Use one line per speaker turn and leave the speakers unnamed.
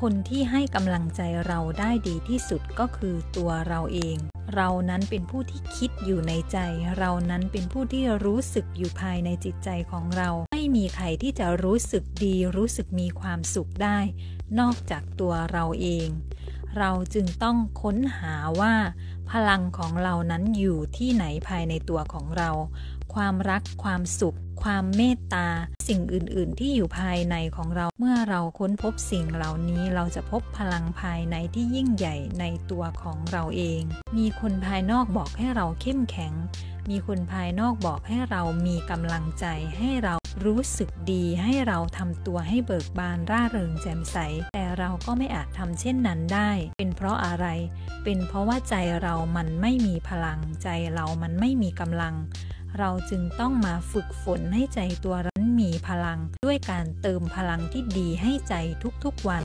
คนที่ให้กำลังใจเราได้ดีที่สุดก็คือตัวเราเอง เรานั้นเป็นผู้ที่คิดอยู่ในใจ เรานั้นเป็นผู้ที่รู้สึกอยู่ภายในจิตใจของเรา ไม่มีใครที่จะรู้สึกดี รู้สึกมีความสุขได้ นอกจากตัวเราเอง เราจึงต้องค้นหาว่า พลังของเรานั้นอยู่ที่ไหนภายในตัวของเรา ความรัก ความสุข ความเมตตา สิ่งอื่น ๆ ที่อยู่ภายในของเรา เมื่อเราค้นพบสิ่งเหล่านี้ เราจะพบพลังภายในที่ยิ่งใหญ่ในตัวของเราเอง มีคนภายนอกบอกให้เราเข้มแข็ง มีคนภายนอกบอกให้เรามีกำลังใจให้เรา รู้สึกดีให้เราทำตัวให้เบิกบานร่าเริงแจ่มใส แต่เราก็ไม่อาจทำเช่นนั้นได้ เป็นเพราะอะไร เป็นเพราะว่าใจเรามันไม่มีพลัง ใจเรามันไม่มีกำลัง เราจึงต้องมาฝึกฝนให้ใจตัวนั้นมีพลัง ด้วยการเติมพลังที่ดีให้ใจทุกๆวัน